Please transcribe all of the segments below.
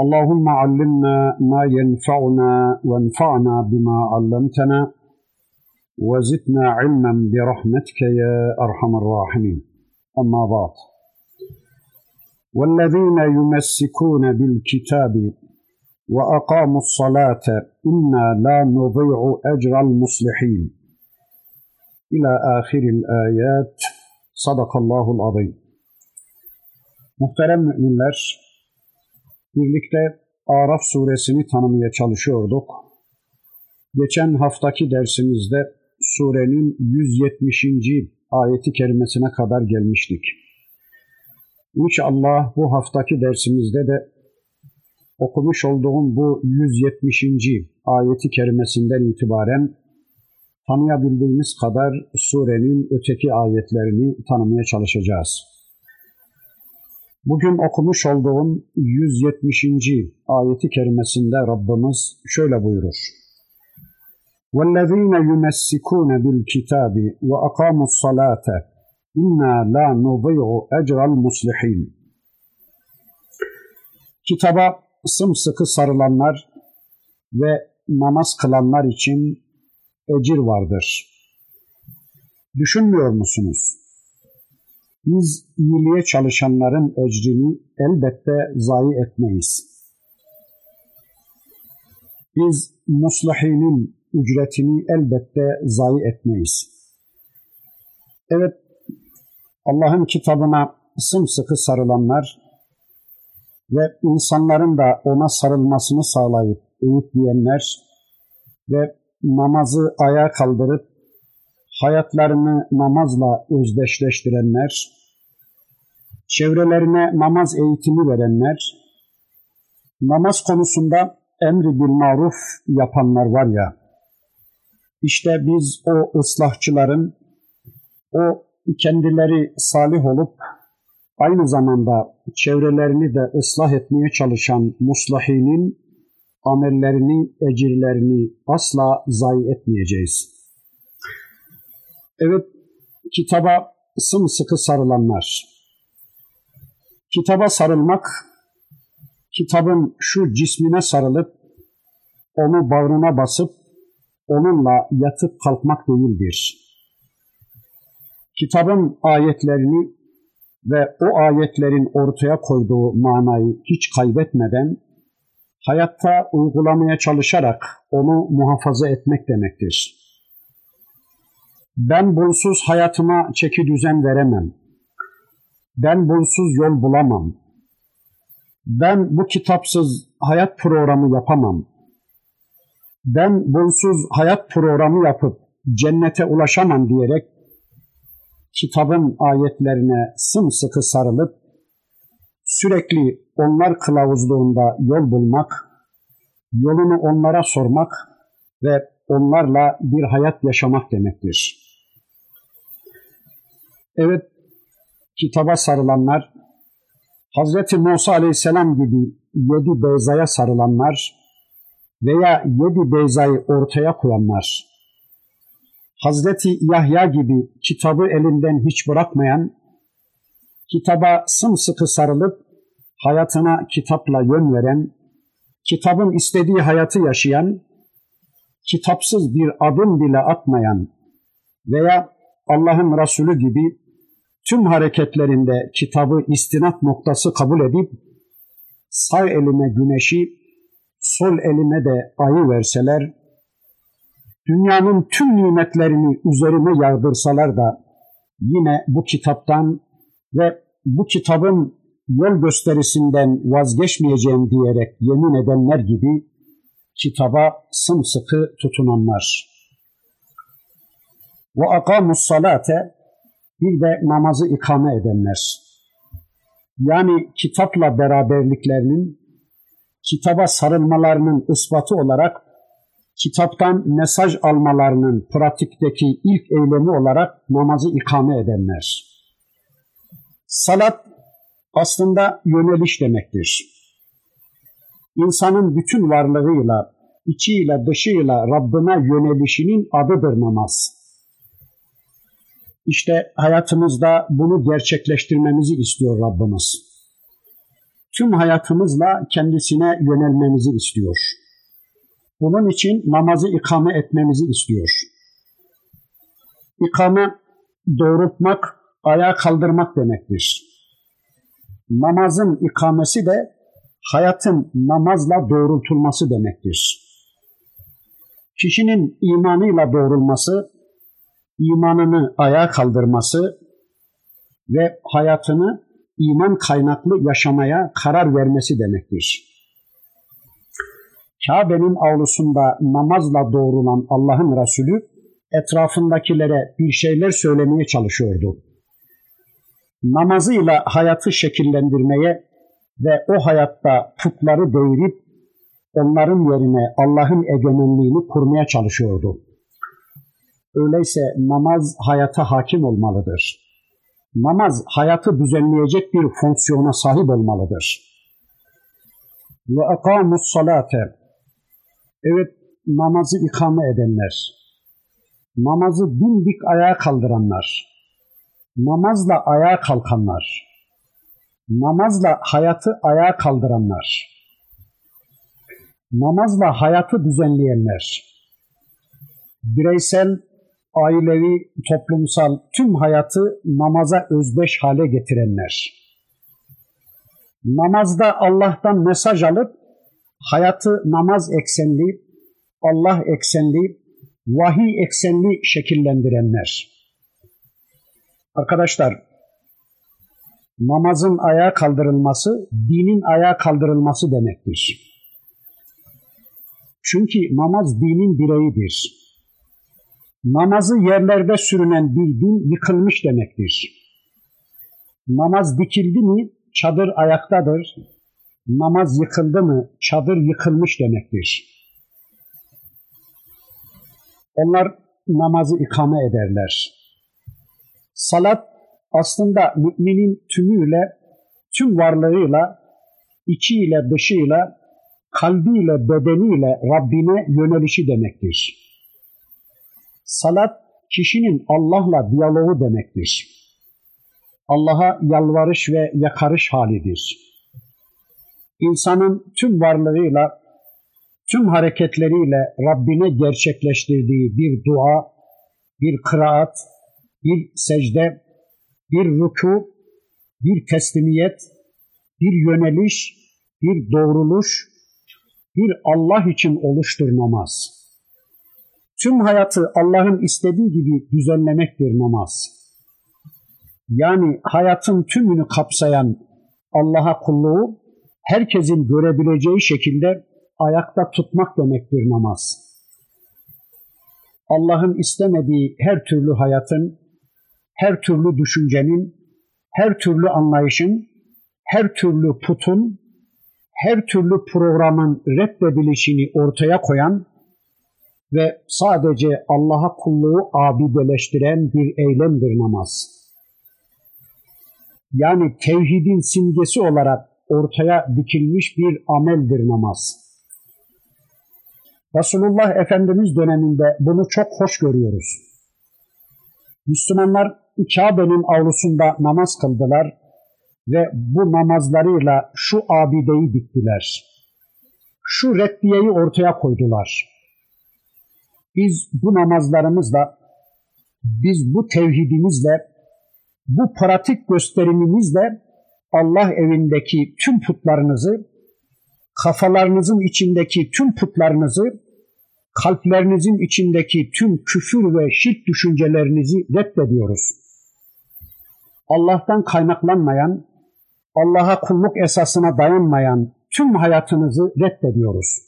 اللهم علمنا ما ينفعنا وانفعنا بما علمتنا وزدنا علما برحمتك يا أرحم الراحمين. أما بعد. والذين يمسكون بالكتاب وأقاموا الصلاة إنا لا نضيع أجر المصلحين. إلى آخر الآيات. صدق الله العظيم. Muhterem müminler, birlikte Araf suresini tanımaya çalışıyorduk. Geçen haftaki dersimizde surenin 170. ayeti kerimesine kadar gelmiştik. İnşallah bu haftaki dersimizde de okumuş olduğum bu 170. ayeti kerimesinden itibaren tanıyabildiğimiz kadar surenin öteki ayetlerini tanımaya çalışacağız. Bugün okumuş olduğum 170. ayeti kerimesinde Rabbimiz şöyle buyurur. وَالَّذ۪ينَ يُمَسِّكُونَ بِالْكِتَابِ وَأَقَامُوا الصَّلَاةَ اِنَّا لَا نُضِيعُ اَجْرَ الْمُصْلِحِينَ Kitaba sımsıkı sarılanlar ve namaz kılanlar için ecir vardır. Düşünmüyor musunuz? Biz iyiliğe çalışanların ecrini elbette zayi etmeyiz. Biz muslahinin ücretini elbette zayi etmeyiz. Evet, Allah'ın kitabına sımsıkı sarılanlar ve insanların da ona sarılmasını sağlayıp öğütleyenler ve namazı ayağa kaldırıp hayatlarını namazla özdeşleştirenler, çevrelerine namaz eğitimi verenler, namaz konusunda emri bil maruf yapanlar var ya, işte biz o ıslahçıların, o kendileri salih olup aynı zamanda çevrelerini de ıslah etmeye çalışan muslahinin amellerini, ecirlerini asla zayi etmeyeceğiz. Evet, kitaba sımsıkı sarılanlar. Kitaba sarılmak, kitabın şu cismine sarılıp, onu bağrına basıp, onunla yatıp kalkmak değildir. Kitabın ayetlerini ve o ayetlerin ortaya koyduğu manayı hiç kaybetmeden, hayatta uygulamaya çalışarak onu muhafaza etmek demektir. Ben bunsuz hayatıma çeki düzen veremem. Ben bunsuz yol bulamam. Ben bu kitapsız hayat programı yapamam. Ben bunsuz hayat programı yapıp cennete ulaşamam diyerek kitabın ayetlerine sımsıkı sarılıp sürekli onlar kılavuzluğunda yol bulmak, yolunu onlara sormak ve onlarla bir hayat yaşamak demektir. Evet, kitaba sarılanlar, Hazreti Musa Aleyhisselam gibi yedi beyzaya sarılanlar veya yedi beyzayı ortaya koyanlar, Hazreti Yahya gibi kitabı elinden hiç bırakmayan, kitaba sımsıkı sarılıp hayatına kitapla yön veren, kitabın istediği hayatı yaşayan, kitapsız bir adım bile atmayan veya Allah'ın Resulü gibi tüm hareketlerinde kitabı istinat noktası kabul edip sağ elime güneşi, sol elime de ayı verseler, dünyanın tüm nimetlerini üzerime yağdırsalar da yine bu kitaptan ve bu kitabın yol gösterisinden vazgeçmeyeceğim diyerek yemin edenler gibi kitaba sımsıkı tutunanlar. Ve akamus salate bir de namazı ikame edenler. Yani kitapla beraberliklerinin kitaba sarılmalarının ispatı olarak kitaptan mesaj almalarının pratikteki ilk eylemi olarak namazı ikame edenler. Salat aslında yöneliş demektir. İnsanın bütün varlığıyla, içiyle, dışıyla Rabbine yönelişinin adıdır namaz. İşte hayatımızda bunu gerçekleştirmemizi istiyor Rabbimiz. Tüm hayatımızla kendisine yönelmemizi istiyor. Bunun için namazı ikame etmemizi istiyor. İkame doğrultmak, ayağa kaldırmak demektir. Namazın ikamesi de hayatın namazla doğrultulması demektir. Kişinin imanıyla doğrulması, imanını ayağa kaldırması ve hayatını iman kaynaklı yaşamaya karar vermesi demektir. Kabe'nin avlusunda namazla doğrulan Allah'ın Resulü etrafındakilere bir şeyler söylemeye çalışıyordu. Namazıyla hayatı şekillendirmeye ve o hayatta putları devirip onların yerine Allah'ın egemenliğini kurmaya çalışıyordu. Öyleyse namaz hayata hakim olmalıdır. Namaz hayatı düzenleyecek bir fonksiyona sahip olmalıdır. Ve akamus salate. Evet namazı ikame edenler, namazı dimdik ayağa kaldıranlar, namazla ayağa kalkanlar, namazla hayatı ayağa kaldıranlar, namazla hayatı düzenleyenler, bireysel, ailevi, toplumsal tüm hayatı namaza özdeş hale getirenler, namazda Allah'tan mesaj alıp hayatı namaz eksenli, Allah eksenli, vahiy eksenli şekillendirenler. Arkadaşlar, namazın ayağa kaldırılması, dinin ayağa kaldırılması demektir. Çünkü namaz dinin bireyidir. Namazı yerlerde sürünen bir din yıkılmış demektir. Namaz dikildi mi çadır ayaktadır. Namaz yıkıldı mı çadır yıkılmış demektir. Onlar namazı ikame ederler. Salat aslında müminin tümüyle, tüm varlığıyla, içiyle, dışıyla, kalbiyle, bedeniyle Rabbine yönelişi demektir. Salat kişinin Allah'la diyaloğu demektir. Allah'a yalvarış ve yakarış halidir. İnsanın tüm varlığıyla, tüm hareketleriyle Rabbine gerçekleştirdiği bir dua, bir kıraat, bir secde, bir ruku, bir teslimiyet, bir yöneliş, bir doğruluş, bir Allah için oluştur namaz. Tüm hayatı Allah'ın istediği gibi düzenlemektir namaz. Yani hayatın tümünü kapsayan Allah'a kulluğu herkesin görebileceği şekilde ayakta tutmak demektir namaz. Allah'ın istemediği her türlü hayatın, her türlü düşüncenin, her türlü anlayışın, her türlü putun, her türlü programın reddedilişini ortaya koyan ve sadece Allah'a kulluğu abideleştiren bir eylemdir namaz. Yani tevhidin simgesi olarak ortaya dikilmiş bir ameldir namaz. Resulullah Efendimiz döneminde bunu çok hoş görüyoruz. Müslümanlar Kabe'nin avlusunda namaz kıldılar ve bu namazlarıyla şu abideyi diktiler. Şu reddiyeyi ortaya koydular. Biz bu namazlarımızla, biz bu tevhidimizle, bu pratik gösterimimizle Allah evindeki tüm putlarınızı, kafalarınızın içindeki tüm putlarınızı, kalplerinizin içindeki tüm küfür ve şirk düşüncelerinizi reddediyoruz. Allah'tan kaynaklanmayan, Allah'a kulluk esasına dayanmayan tüm hayatınızı reddediyoruz.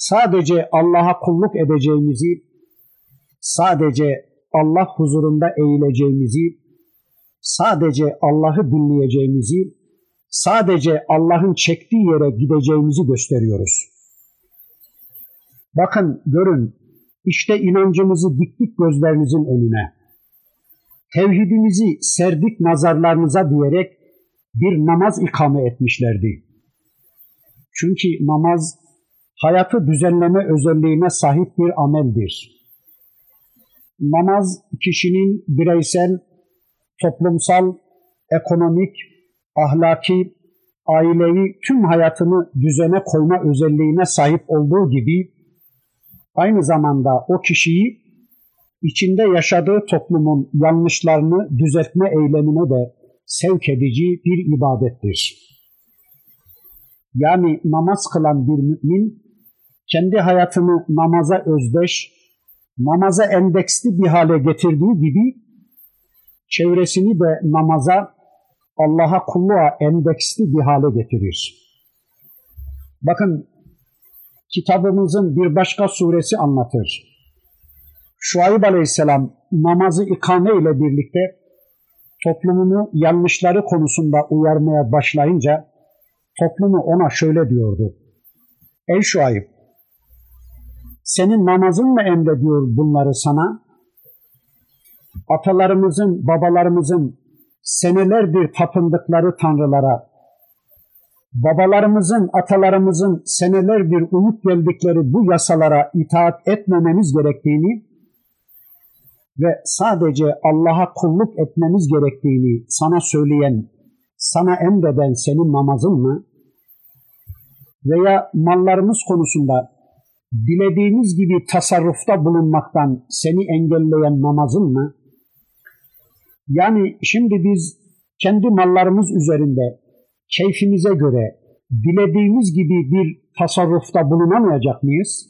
Sadece Allah'a kulluk edeceğimizi, sadece Allah huzurunda eğileceğimizi, sadece Allah'ı dinleyeceğimizi, sadece Allah'ın çektiği yere gideceğimizi gösteriyoruz. Bakın görün işte inancımızı diktik gözlerinizin önüne. Tevhidimizi serdik nazarlarınıza diyerek bir namaz ikame etmişlerdi. Çünkü namaz hayatı düzenleme özelliğine sahip bir ameldir. Namaz kişinin bireysel, toplumsal, ekonomik, ahlaki, ailevi tüm hayatını düzene koyma özelliğine sahip olduğu gibi aynı zamanda o kişiyi içinde yaşadığı toplumun yanlışlarını düzeltme eylemine de sevk edici bir ibadettir. Yani namaz kılan bir mümin kendi hayatını namaza özdeş, namaza endeksli bir hale getirdiği gibi çevresini de namaza, Allah'a kulluğa endeksli bir hale getirir. Bakın kitabımızın bir başka suresi anlatır. Şuayb Aleyhisselam namazı ikame ile birlikte toplumunu yanlışları konusunda uyarmaya başlayınca toplumu ona şöyle diyordu. Ey Şuayb, senin namazın mı emrediyor bunları sana? Atalarımızın, babalarımızın senelerdir tapındıkları tanrılara, babalarımızın, atalarımızın senelerdir uyup geldikleri bu yasalara itaat etmememiz gerektiğini ve sadece Allah'a kulluk etmemiz gerektiğini sana söyleyen, sana emreden senin namazın mı? Veya mallarımız konusunda dilediğimiz gibi tasarrufta bulunmaktan seni engelleyen namazın mı? Yani şimdi biz kendi mallarımız üzerinde keyfimize göre dilediğimiz gibi bir tasarrufta bulunamayacak mıyız?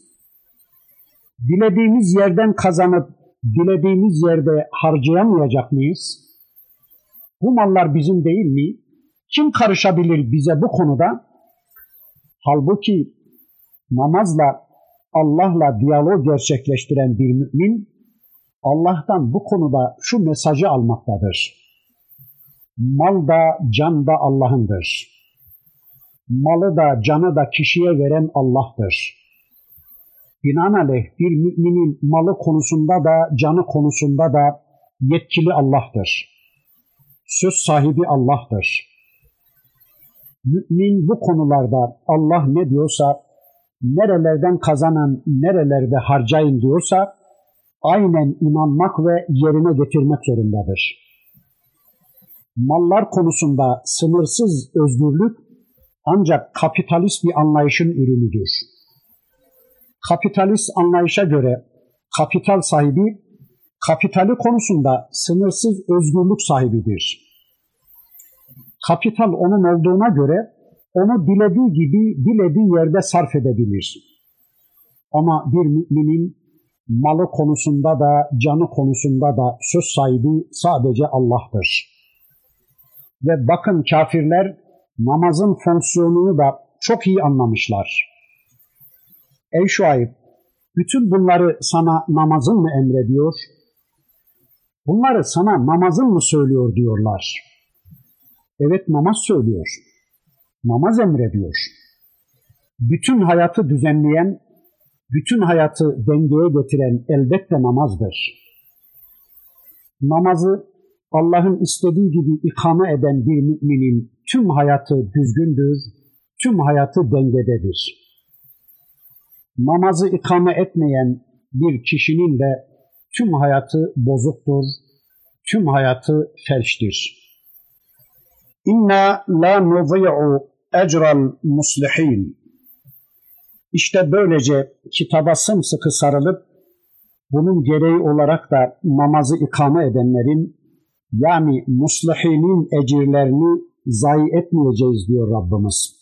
Dilediğimiz yerden kazanıp dilediğimiz yerde harcayamayacak mıyız? Bu mallar bizim değil mi? Kim karışabilir bize bu konuda? Halbuki namazla Allah'la diyalog gerçekleştiren bir mümin Allah'tan bu konuda şu mesajı almaktadır. Mal da can da Allah'ındır. Malı da canı da kişiye veren Allah'tır. Binaenaleyh bir müminin malı konusunda da canı konusunda da yetkili Allah'tır. Söz sahibi Allah'tır. Mümin bu konularda Allah ne diyorsa, nerelerden kazanan, nerelerde harcayın diyorsa, aynen inanmak ve yerine getirmek zorundadır. Mallar konusunda sınırsız özgürlük ancak kapitalist bir anlayışın ürünüdür. Kapitalist anlayışa göre kapital sahibi kapitali konusunda sınırsız özgürlük sahibidir. Kapital onun olduğuna göre onu dilediği gibi dilediği yerde sarf edebilir. Ama bir müminin malı konusunda da canı konusunda da söz sahibi sadece Allah'tır. Ve bakın kafirler namazın fonksiyonunu da çok iyi anlamışlar. Ey Şuayb, bütün bunları sana namazın mı emrediyor? Bunları sana namazın mı söylüyor diyorlar. Evet namaz söylüyor. Namaz emrediyor. Bütün hayatı düzenleyen bütün hayatı dengeye getiren elbette namazdır. Namazı Allah'ın istediği gibi ikame eden bir müminin tüm hayatı düzgündür, tüm hayatı dengededir. Namazı ikame etmeyen bir kişinin de tüm hayatı bozuktur, tüm hayatı felçtir. İnna la nuzi'u ecral muslihin. İşte böylece kitaba sımsıkı sarılıp bunun gereği olarak da namazı ikame edenlerin yani muslihinin ecirlerini zayi etmeyeceğiz diyor Rabbimiz.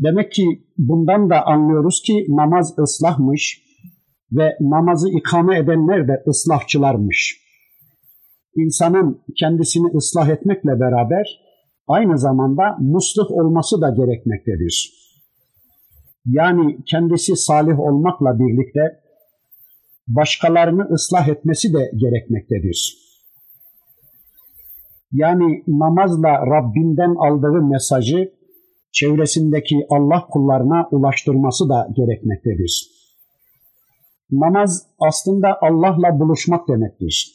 Demek ki bundan da anlıyoruz ki namaz ıslahmış ve namazı ikame edenler de ıslahçılarmış. İnsanın kendisini ıslah etmekle beraber aynı zamanda muslih olması da gerekmektedir yani kendisi salih olmakla birlikte başkalarını ıslah etmesi de gerekmektedir. yani namazla Rabbinden aldığı mesajı çevresindeki Allah kullarına ulaştırması da gerekmektedir. Namaz aslında Allah'la buluşmak demektir.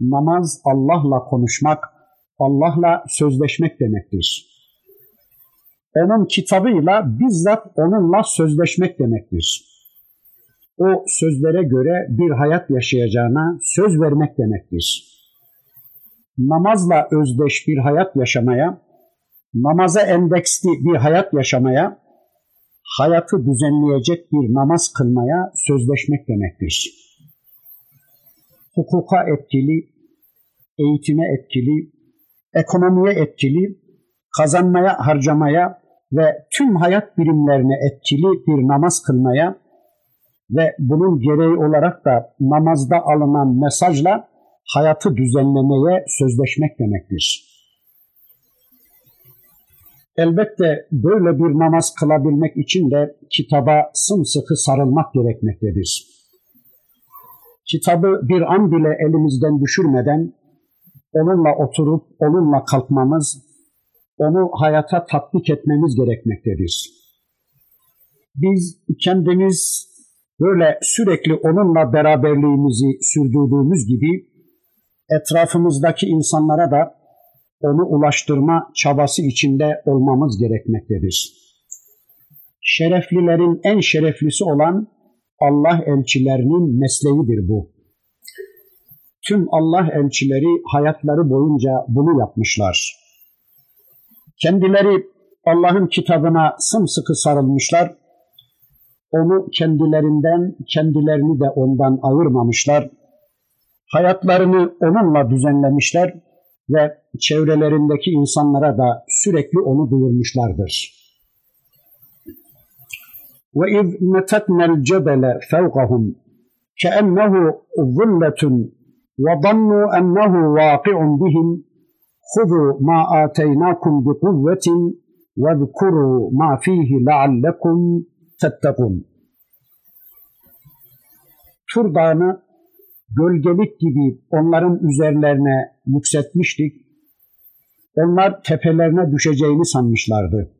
Namaz Allah'la konuşmak, Allah'la sözleşmek demektir. Onun kitabıyla bizzat onunla sözleşmek demektir. O sözlere göre bir hayat yaşayacağına söz vermek demektir. Namazla özdeş bir hayat yaşamaya, namaza endeksli bir hayat yaşamaya, hayatı düzenleyecek bir namaz kılmaya sözleşmek demektir. Hukuka etkili, eğitime etkili, ekonomiye etkili, kazanmaya, harcamaya ve tüm hayat birimlerine etkili bir namaz kılmaya ve bunun gereği olarak da namazda alınan mesajla hayatı düzenlemeye sözleşmek demektir. Elbette böyle bir namaz kılabilmek için de kitaba sımsıkı sarılmak gerekmektedir. Kitabı bir an bile elimizden düşürmeden onunla oturup onunla kalkmamız, onu hayata tatbik etmemiz gerekmektedir. Biz kendimiz böyle sürekli onunla beraberliğimizi sürdürdüğümüz gibi etrafımızdaki insanlara da onu ulaştırma çabası içinde olmamız gerekmektedir. Şereflilerin en şereflisi olan Allah elçilerinin mesleğidir bu Tüm Allah elçileri hayatları boyunca bunu yapmışlar. Kendileri Allah'ın kitabına sımsıkı sarılmışlar. Onu kendilerinden, kendilerini de ondan ayırmamışlar. Hayatlarını onunla düzenlemişler ve çevrelerindeki insanlara da sürekli onu duyurmuşlardır. وَاِذْ نَتَتْنَا الْجَبَلَ فَوْقَهُمْ كَأَنَّهُ ظُلَّةٌ وَظَنُّوا أَنَّهُ واقع بهم خذوا ما آتيناكم بقوة واذكروا ما فيه لعلكم تتقون Tur Dağı'nı gölgelik gibi onların üzerlerine yükseltmiştik. Onlar tepelerine düşeceğini sanmışlardı.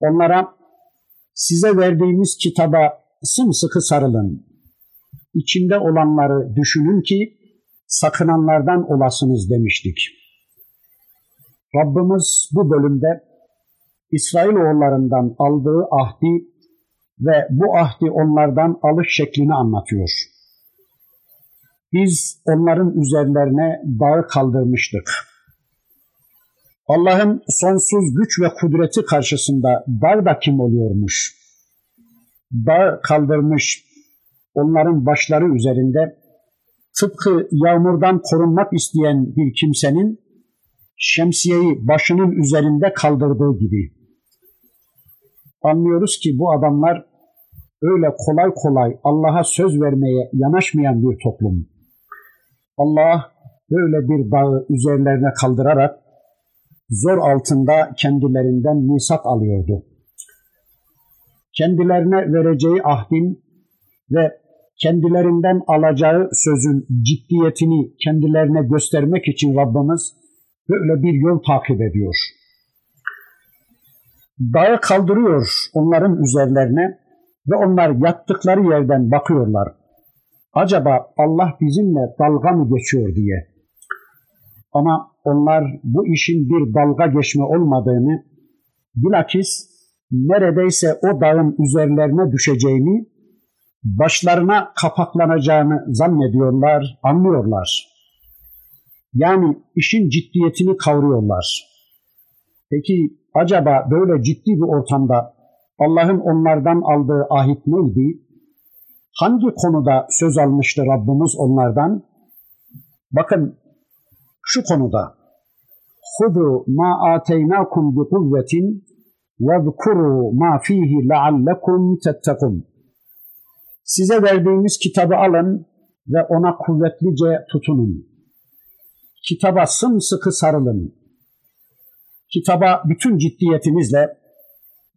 Onlara size verdiğimiz kitaba sımsıkı sarılın. İçinde olanları düşünün ki sakınanlardan olasınız demiştik. Rabbimiz bu bölümde İsrailoğullarından aldığı ahdi ve bu ahdi onlardan alış şeklini anlatıyor. Biz onların üzerlerine dağı kaldırmıştık. Allah'ın sonsuz güç ve kudreti karşısında dağ da kim oluyormuş? Dağ kaldırmış onların başları üzerinde tıpkı yağmurdan korunmak isteyen bir kimsenin şemsiyeyi başının üzerinde kaldırdığı gibi. Anlıyoruz ki bu adamlar öyle kolay kolay Allah'a söz vermeye yanaşmayan bir toplum. Allah böyle bir dağı üzerlerine kaldırarak zor altında kendilerinden misak alıyordu. Kendilerine vereceği ahdin ve kendilerinden alacağı sözün ciddiyetini kendilerine göstermek için Rabbimiz böyle bir yol takip ediyor. Dağı kaldırıyor onların üzerlerine ve onlar yattıkları yerden bakıyorlar. Acaba Allah bizimle dalga mı geçiyor diye. Ama onlar bu işin bir dalga geçme olmadığını, bilakis neredeyse o dağın üzerlerine düşeceğini, başlarına kapaklanacağını zannediyorlar, anlıyorlar. Yani işin ciddiyetini kavruyorlar. Peki acaba böyle ciddi bir ortamda Allah'ın onlardan aldığı ahit neydi? Hangi konuda söz almıştı Rabbimiz onlardan? Bakın şu konuda Hudu ma ateynakum bi kuvvetin ve ma fihi leallekum tettekun. Size verdiğimiz kitabı alın ve ona kuvvetlice tutunun. Kitaba sımsıkı sarılın. Kitaba bütün ciddiyetinizle,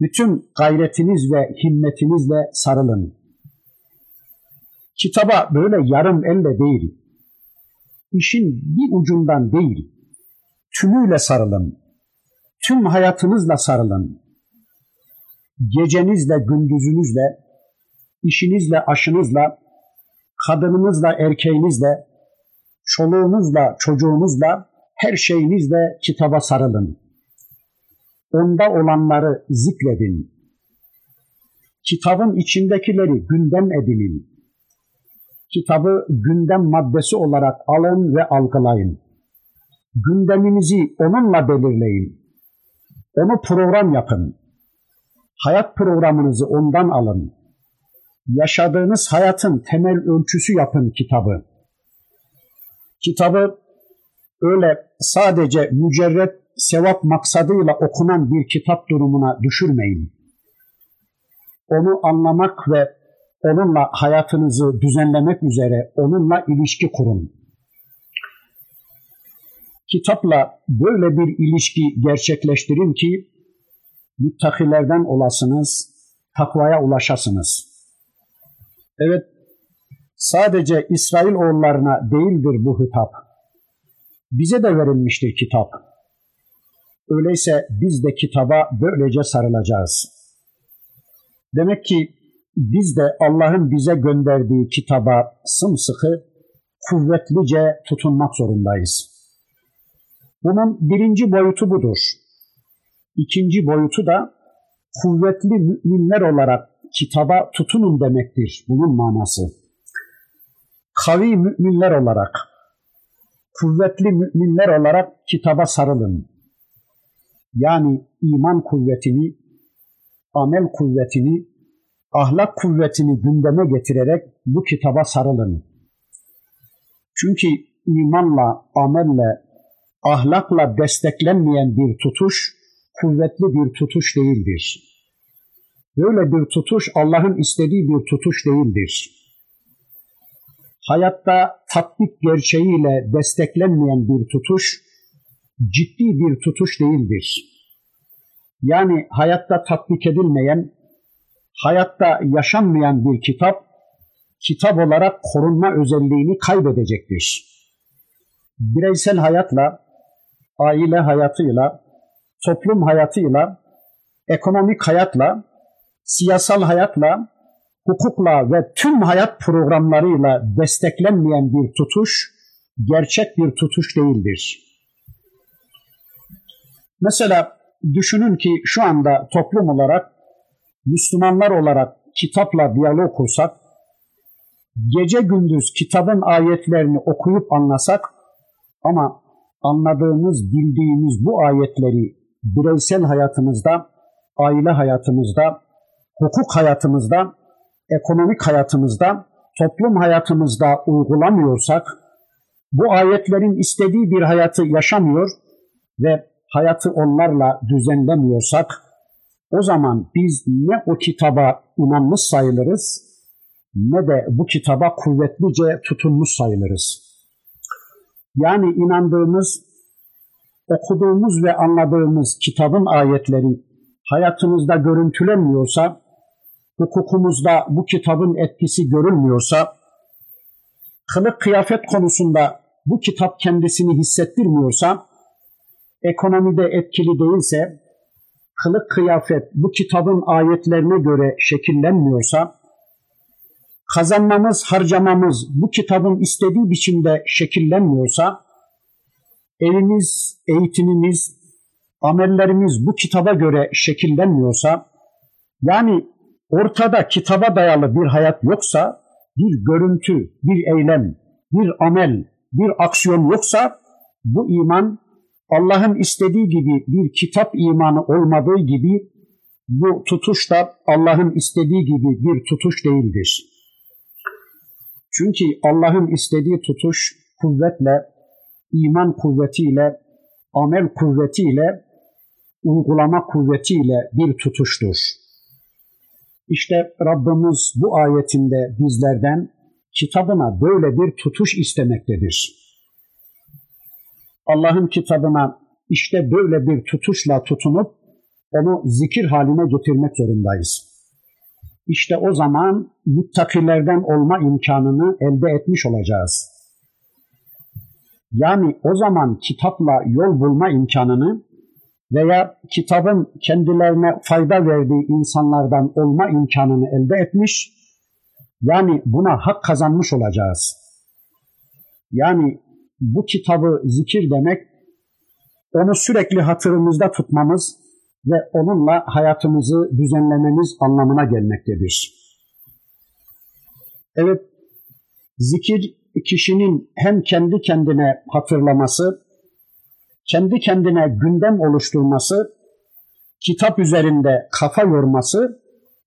bütün gayretiniz ve himmetinizle sarılın. Kitaba böyle yarım elle değil, işin bir ucundan değil, tümüyle sarılın. Tüm hayatınızla sarılın. Gecenizle, gündüzünüzle, işinizle, aşınızla, kadınınızla, erkeğinizle, çoluğunuzla, çocuğunuzla, her şeyinizle kitaba sarılın. Onda olanları zikredin. Kitabın içindekileri gündem edinin. Kitabı gündem maddesi olarak alın ve algılayın. Gündeminizi onunla belirleyin. Onu program yapın. Hayat programınızı ondan alın. Yaşadığınız hayatın temel ölçüsü yapın kitabı. Kitabı öyle sadece mücerret sevap maksadıyla okunan bir kitap durumuna düşürmeyin. Onu anlamak ve onunla hayatınızı düzenlemek üzere onunla ilişki kurun. Kitapla böyle bir ilişki gerçekleştirin ki müttakilerden olasınız, takvaya ulaşasınız. Evet, sadece İsrail oğullarına değildir bu hitap. Bize de verilmiştir kitap. Öyleyse biz de kitaba böylece sarılacağız. Demek ki biz de Allah'ın bize gönderdiği kitaba sımsıkı, kuvvetlice tutunmak zorundayız. Bunun birinci boyutu budur. İkinci boyutu da kuvvetli müminler olarak kitaba tutunun demektir bunun manası. Kavi müminler olarak, kuvvetli müminler olarak kitaba sarılın. Yani iman kuvvetini, amel kuvvetini, ahlak kuvvetini gündeme getirerek bu kitaba sarılın. Çünkü imanla, amelle, ahlakla desteklenmeyen bir tutuş, kuvvetli bir tutuş değildir. Böyle bir tutuş Allah'ın istediği bir tutuş değildir. Hayatta tatbik gerçeğiyle desteklenmeyen bir tutuş, ciddi bir tutuş değildir. Yani hayatta tatbik edilmeyen, hayatta yaşanmayan bir kitap, kitap olarak korunma özelliğini kaybedecektir. Bireysel hayatla, aile hayatıyla, toplum hayatıyla, ekonomik hayatla, siyasal hayatla, hukukla ve tüm hayat programlarıyla desteklenmeyen bir tutuş, gerçek bir tutuş değildir. Mesela düşünün ki şu anda toplum olarak, Müslümanlar olarak kitapla diyalog kursak, gece gündüz kitabın ayetlerini okuyup anlasak ama anladığımız, bildiğimiz bu ayetleri bireysel hayatımızda, aile hayatımızda, hukuk hayatımızda, ekonomik hayatımızda, toplum hayatımızda uygulamıyorsak, bu ayetlerin istediği bir hayatı yaşamıyor ve hayatı onlarla düzenlemiyorsak, o zaman biz ne o kitaba inanmış sayılırız, ne de bu kitaba kuvvetlice tutunmuş sayılırız. Yani inandığımız, okuduğumuz ve anladığımız kitabın ayetleri hayatımızda görüntülenmiyorsa, hukukumuzda bu kitabın etkisi görülmüyorsa, kılık kıyafet konusunda bu kitap kendisini hissettirmiyorsa, ekonomide etkili değilse, kılık kıyafet bu kitabın ayetlerine göre şekillenmiyorsa, kazanmamız, harcamamız bu kitabın istediği biçimde şekillenmiyorsa, evimiz, eğitimimiz, amellerimiz bu kitaba göre şekillenmiyorsa, yani ortada kitaba dayalı bir hayat yoksa, bir görüntü, bir eylem, bir amel, bir aksiyon yoksa, bu iman Allah'ın istediği gibi bir kitap imanı olmadığı gibi bu tutuş da Allah'ın istediği gibi bir tutuş değildir. Çünkü Allah'ın istediği tutuş kuvvetle, iman kuvvetiyle, amel kuvvetiyle, uygulama kuvvetiyle bir tutuştur. İşte Rabbimiz bu ayetinde bizlerden kitabına böyle bir tutuş istemektedir. Allah'ın kitabına işte böyle bir tutuşla tutunup onu zikir haline getirmek zorundayız. İşte o zaman müttakilerden olma imkanını elde etmiş olacağız. Yani o zaman kitapla yol bulma imkanını veya kitabın kendilerine fayda verdiği insanlardan olma imkanını elde etmiş, yani buna hak kazanmış olacağız. Yani bu kitabı zikir demek, onu sürekli hatırımızda tutmamız ve onunla hayatımızı düzenlememiz anlamına gelmektedir. Evet, zikir kişinin hem kendi kendine hatırlaması, kendi kendine gündem oluşturması, kitap üzerinde kafa yorması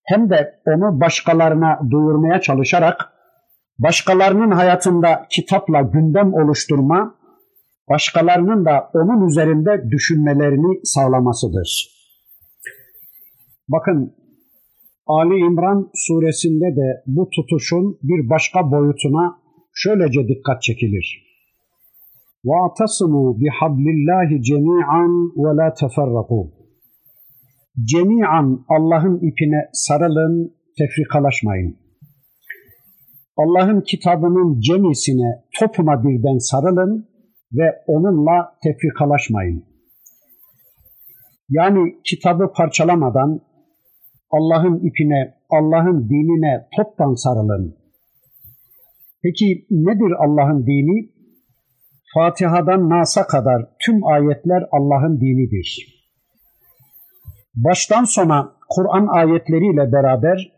hem de onu başkalarına duyurmaya çalışarak başkalarının hayatında kitapla gündem oluşturma, başkalarının da onun üzerinde düşünmelerini sağlamasıdır. Bakın Ali İmran suresinde de bu tutuşun bir başka boyutuna şöylece dikkat çekilir. وَاَعْتَصِمُوا بِحَبْلِ اللّٰهِ جَمِيعًا وَلَا تَفَرَّقُوا Cemiyan Allah'ın ipine sarılın, tefrikalaşmayın. Allah'ın kitabının cemisine topuna birden sarılın ve onunla tefrikalaşmayın. Yani kitabı parçalamadan Allah'ın ipine, Allah'ın dinine toptan sarılın. Peki nedir Allah'ın dini? Fatiha'dan Nas'a kadar tüm ayetler Allah'ın dinidir. Baştan sona Kur'an ayetleriyle beraber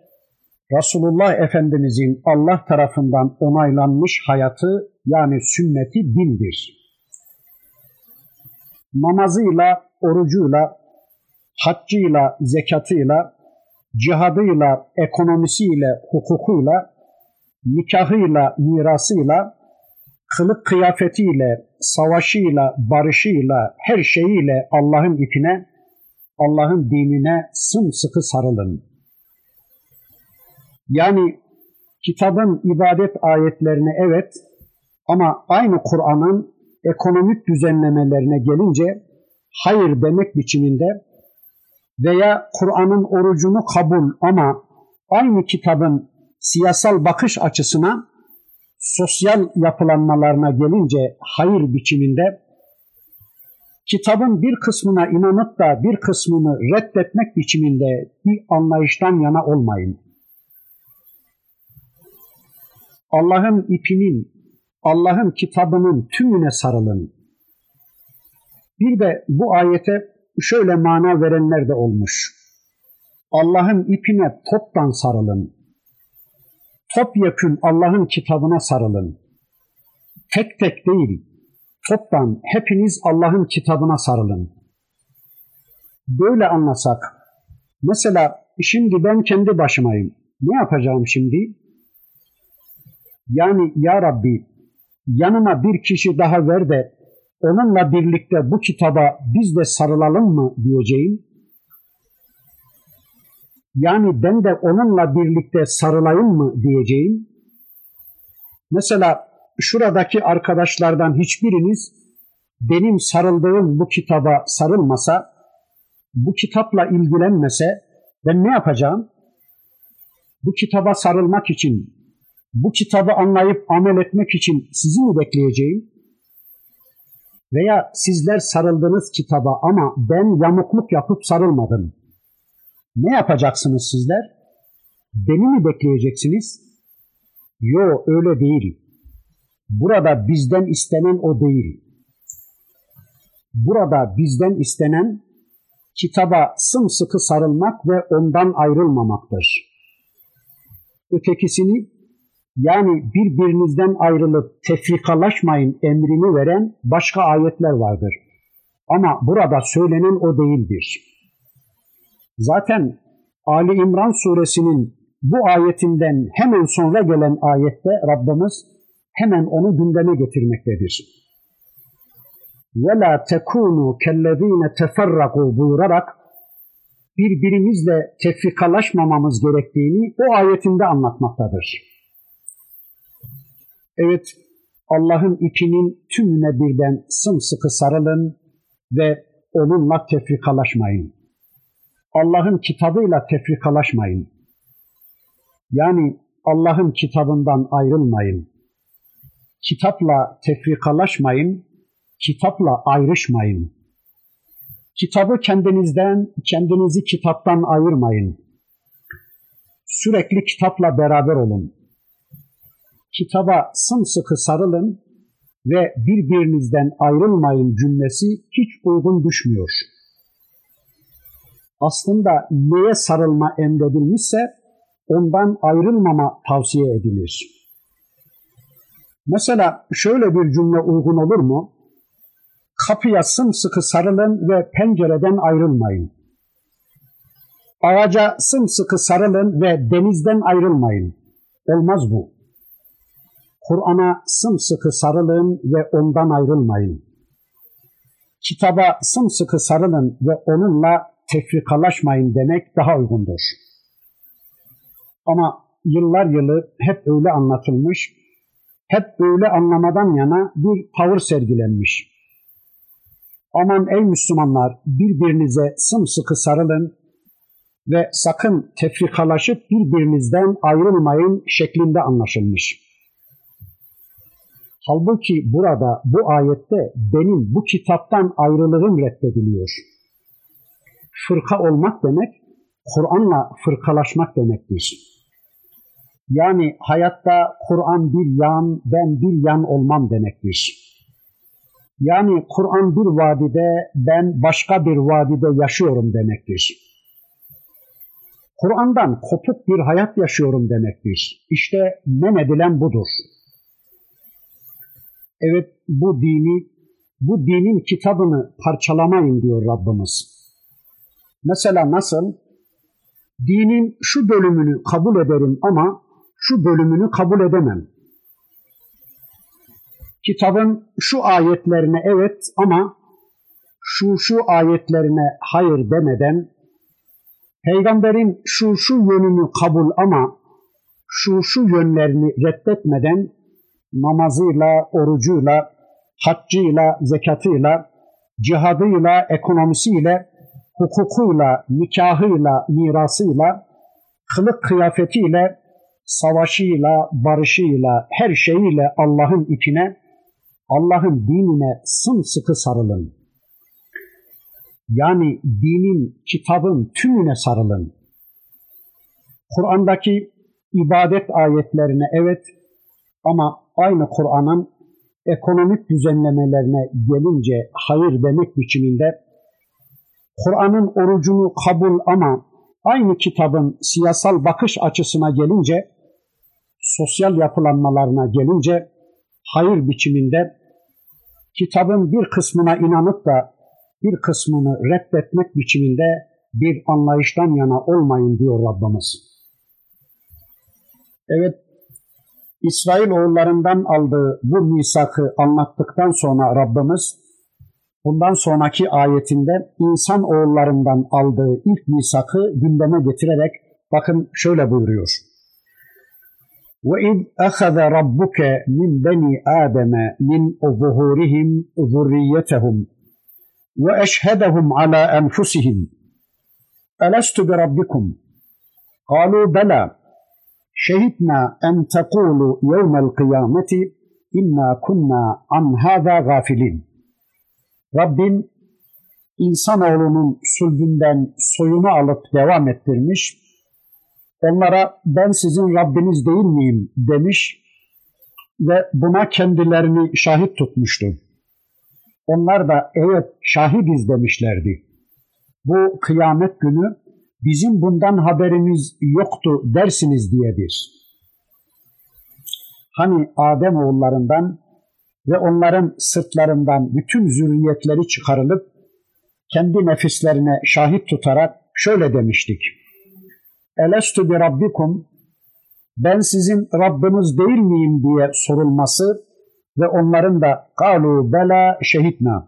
Resulullah Efendimizin Allah tarafından onaylanmış hayatı yani sünneti dindir. Namazıyla, orucuyla, haccıyla, zekatıyla, cihadıyla, ekonomisiyle, hukukuyla, nikahıyla, mirasıyla, kılık kıyafetiyle, savaşıyla, barışıyla, her şeyiyle Allah'ın ipine, Allah'ın dinine sımsıkı sarılın. Yani kitabın ibadet ayetlerine evet ama aynı Kur'an'ın ekonomik düzenlemelerine gelince hayır demek biçiminde veya Kur'an'ın orucunu kabul ama aynı kitabın siyasal bakış açısına sosyal yapılanmalarına gelince hayır biçiminde kitabın bir kısmına inanıp da bir kısmını reddetmek biçiminde bir anlayıştan yana olmayın. Allah'ın ipinin, Allah'ın kitabının tümüne sarılın. Bir de bu ayete şöyle mana verenler de olmuş. Allah'ın ipine toptan sarılın. Topyekün Allah'ın kitabına sarılın. Tek tek değil, toptan hepiniz Allah'ın kitabına sarılın. Böyle anlasak, mesela şimdi ben kendi başımayım. Ne yapacağım şimdi? Yani ya Rabbi yanıma bir kişi daha ver de onunla birlikte bu kitaba biz de sarılalım mı diyeceğim. Yani ben de onunla birlikte sarılayım mı diyeceğim. Mesela şuradaki arkadaşlardan hiçbiriniz benim sarıldığım bu kitaba sarılmasa, bu kitapla ilgilenmese ben ne yapacağım? Bu kitaba sarılmak için, bu kitabı anlayıp amel etmek için sizi mi bekleyeceğim? Veya sizler sarıldınız kitaba ama ben yamukluk yapıp sarılmadım. Ne yapacaksınız sizler? Beni mi bekleyeceksiniz? Yo öyle değil. Burada bizden istenen o değil. Burada bizden istenen kitaba sımsıkı sarılmak ve ondan ayrılmamaktır. Ötekisini yani birbirinizden ayrılıp tefrikalaşmayın emrini veren başka ayetler vardır. Ama burada söylenen o değildir. Zaten Ali İmran suresinin bu ayetinden hemen sonra gelen ayette Rabbimiz hemen onu gündeme getirmektedir. وَلَا تَكُونُوا كَالَّذ۪ينَ تَفَرَّقُوا buyurarak birbirimizle tefrikalaşmamamız gerektiğini o ayetinde anlatmaktadır. Evet, Allah'ın ipinin tümüne birden sımsıkı sarılın ve onunla tefrikalaşmayın. Allah'ın kitabıyla tefrikalaşmayın. Yani Allah'ın kitabından ayrılmayın. Kitapla tefrikalaşmayın, kitapla ayrışmayın. Kitabı kendinizden, kendinizi kitaptan ayırmayın. Sürekli kitapla beraber olun. Kitaba sımsıkı sarılın ve birbirinizden ayrılmayın cümlesi hiç uygun düşmüyor. Aslında neye sarılma emredilmişse ondan ayrılmama tavsiye edilir. Mesela şöyle bir cümle uygun olur mu? Kapıya sımsıkı sarılın ve pencereden ayrılmayın. Ağaca sımsıkı sarılın ve denizden ayrılmayın. Olmaz bu. Kur'an'a sımsıkı sarılın ve ondan ayrılmayın. Kitaba sımsıkı sarılın ve onunla tefrikalaşmayın demek daha uygundur. Ama yıllar yılı hep öyle anlatılmış, hep öyle anlamadan yana bir tavır sergilenmiş. Aman ey Müslümanlar birbirinize sımsıkı sarılın ve sakın tefrikalaşıp birbirinizden ayrılmayın şeklinde anlaşılmış. Halbuki burada bu ayette benim bu kitaptan ayrılığım reddediliyor. Fırka olmak demek Kur'an'la fırkalaşmak demektir. Yani hayatta Kur'an bir yan, ben bir yan olmam demektir. Yani Kur'an bir vadide, ben başka bir vadide yaşıyorum demektir. Kur'an'dan kopuk bir hayat yaşıyorum demektir. İşte men edilen budur. Evet bu dini, bu dinin kitabını parçalamayın diyor Rabbimiz. Mesela nasıl? Dinin şu bölümünü kabul ederim ama şu bölümünü kabul edemem. Kitabın şu ayetlerine evet ama şu şu ayetlerine hayır demeden, peygamberin şu şu yönünü kabul ama şu şu yönlerini reddetmeden namazıyla, orucuyla, haccıyla, zekatıyla, cihadıyla, ekonomisiyle, hukukuyla, nikahıyla, mirasıyla, kılık kıyafetiyle, savaşıyla, barışıyla, her şeyiyle Allah'ın ipine, Allah'ın dinine sımsıkı sarılın. Yani dinin, kitabın tümüne sarılın. Kur'an'daki ibadet ayetlerine evet ama aynı Kur'an'ın ekonomik düzenlemelerine gelince hayır demek biçiminde Kur'an'ın orucunu kabul ama aynı kitabın siyasal bakış açısına gelince sosyal yapılanmalarına gelince hayır biçiminde kitabın bir kısmına inanıp da bir kısmını reddetmek biçiminde bir anlayıştan yana olmayın diyor Rabbimiz. Evet, İsrail oğullarından aldığı bu misakı anlattıktan sonra Rabbimiz bundan sonraki ayetinde insan oğullarından aldığı ilk misakı gündeme getirerek bakın şöyle buyuruyor. وَاِذْ أَخَذَ رَبُّكَ مِنْ بَنِي آدَمَ مِنْ ظُهُورِهِمْ ذُرِّيَّتَهُمْ وَأَشْهَدَهُمْ عَلَى أَنْفُسِهِمْ أَلَسْتُ بِرَبِّكُمْ قَالُوا بَلَى شهدنا أن تقولوا يوم القيامة إنا كنا عن هذا غافلين Rabbim insanoğlunun sulbünden soyunu alıp devam ettirmiş. Onlara ben sizin Rabbiniz değil miyim demiş ve buna kendilerini şahit tutmuştu. Onlar da evet şahidiz demişlerdi. Bu kıyamet günü bizim bundan haberimiz yoktu dersiniz diyedir. Hani Adem oğullarından ve onların sırtlarından bütün zürriyetleri çıkarılıp kendi nefislerine şahit tutarak şöyle demiştik. Elestu bi rabbikum ben sizin Rabbiniz değil miyim diye sorulması ve onların da kalu bela şehitna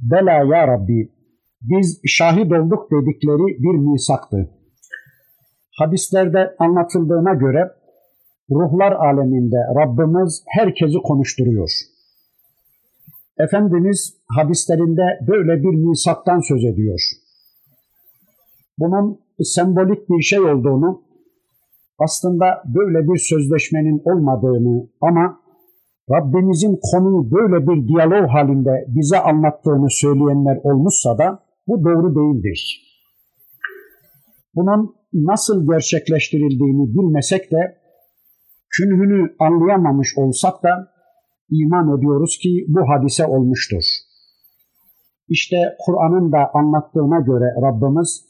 bela ya Rabbi biz şahit olduk dedikleri bir misaktı. Hadislerde anlatıldığına göre ruhlar aleminde Rabbimiz herkesi konuşturuyor. Efendimiz hadislerinde böyle bir misaktan söz ediyor. Bunun sembolik bir şey olduğunu, aslında böyle bir sözleşmenin olmadığını ama Rabbimizin konuyu böyle bir diyalog halinde bize anlattığını söyleyenler olmuşsa da bu doğru değildir. Bunun nasıl gerçekleştirildiğini bilmesek de künhünü anlayamamış olsak da iman ediyoruz ki bu hadise olmuştur. İşte Kur'an'ın da anlattığına göre Rabbimiz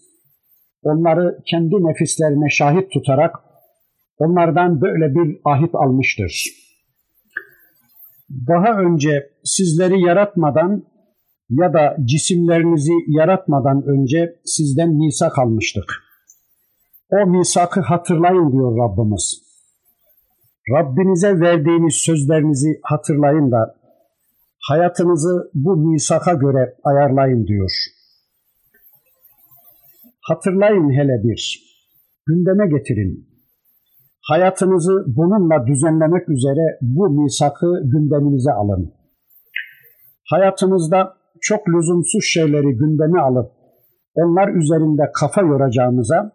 onları kendi nefislerine şahit tutarak onlardan böyle bir ahit almıştır. Daha önce sizleri yaratmadan ya da cisimlerinizi yaratmadan önce sizden misak almıştık. O misakı hatırlayın diyor Rabbimiz. Rabbinize verdiğiniz sözlerinizi hatırlayın da hayatınızı bu misaka göre ayarlayın diyor. Hatırlayın hele bir, gündeme getirin. Hayatınızı bununla düzenlemek üzere bu misakı gündeminize alın. Hayatınızda çok lüzumsuz şeyleri gündeme alıp onlar üzerinde kafa yoracağımıza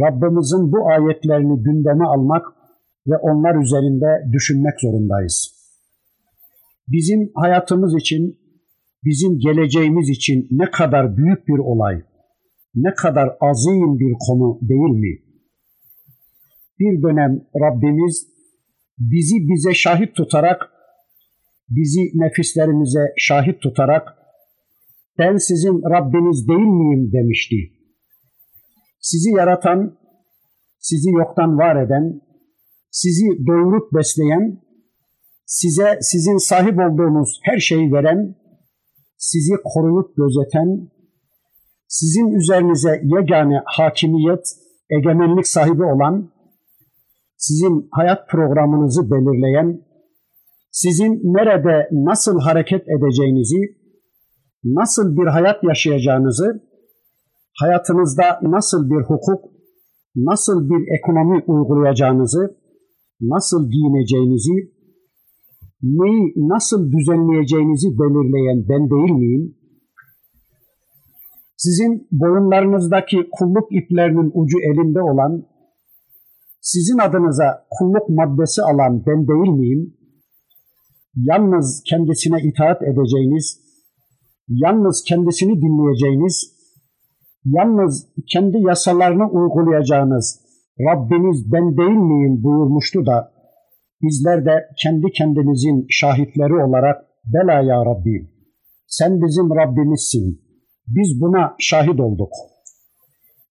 Rabbimizin bu ayetlerini gündeme almak ve onlar üzerinde düşünmek zorundayız. Bizim hayatımız için, bizim geleceğimiz için ne kadar büyük bir olay, ne kadar azim bir konu değil mi? Bir dönem Rabbimiz bizi bize şahit tutarak, bizi nefislerimize şahit tutarak, ben sizin Rabbiniz değil miyim demişti. Sizi yaratan, sizi yoktan var eden, sizi doyurup besleyen, size sizin sahip olduğunuz her şeyi veren, sizi koruyup gözeten, sizin üzerinize yegane hakimiyet, egemenlik sahibi olan, sizin hayat programınızı belirleyen, sizin nerede nasıl hareket edeceğinizi, nasıl bir hayat yaşayacağınızı, hayatınızda nasıl bir hukuk, nasıl bir ekonomi uygulayacağınızı, nasıl giyineceğinizi, neyi nasıl düzenleyeceğinizi belirleyen ben değil miyim? Sizin boyunlarınızdaki kulluk iplerinin ucu elinde olan, sizin adınıza kulluk maddesi alan ben değil miyim? Yalnız kendisine itaat edeceğiniz, yalnız kendisini dinleyeceğiniz, yalnız kendi yasalarını uygulayacağınız Rabbiniz ben değil miyim buyurmuştu da bizler de kendi kendimizin şahitleri olarak bela ya Rabbi sen bizim Rabbimizsin. Biz buna şahit olduk.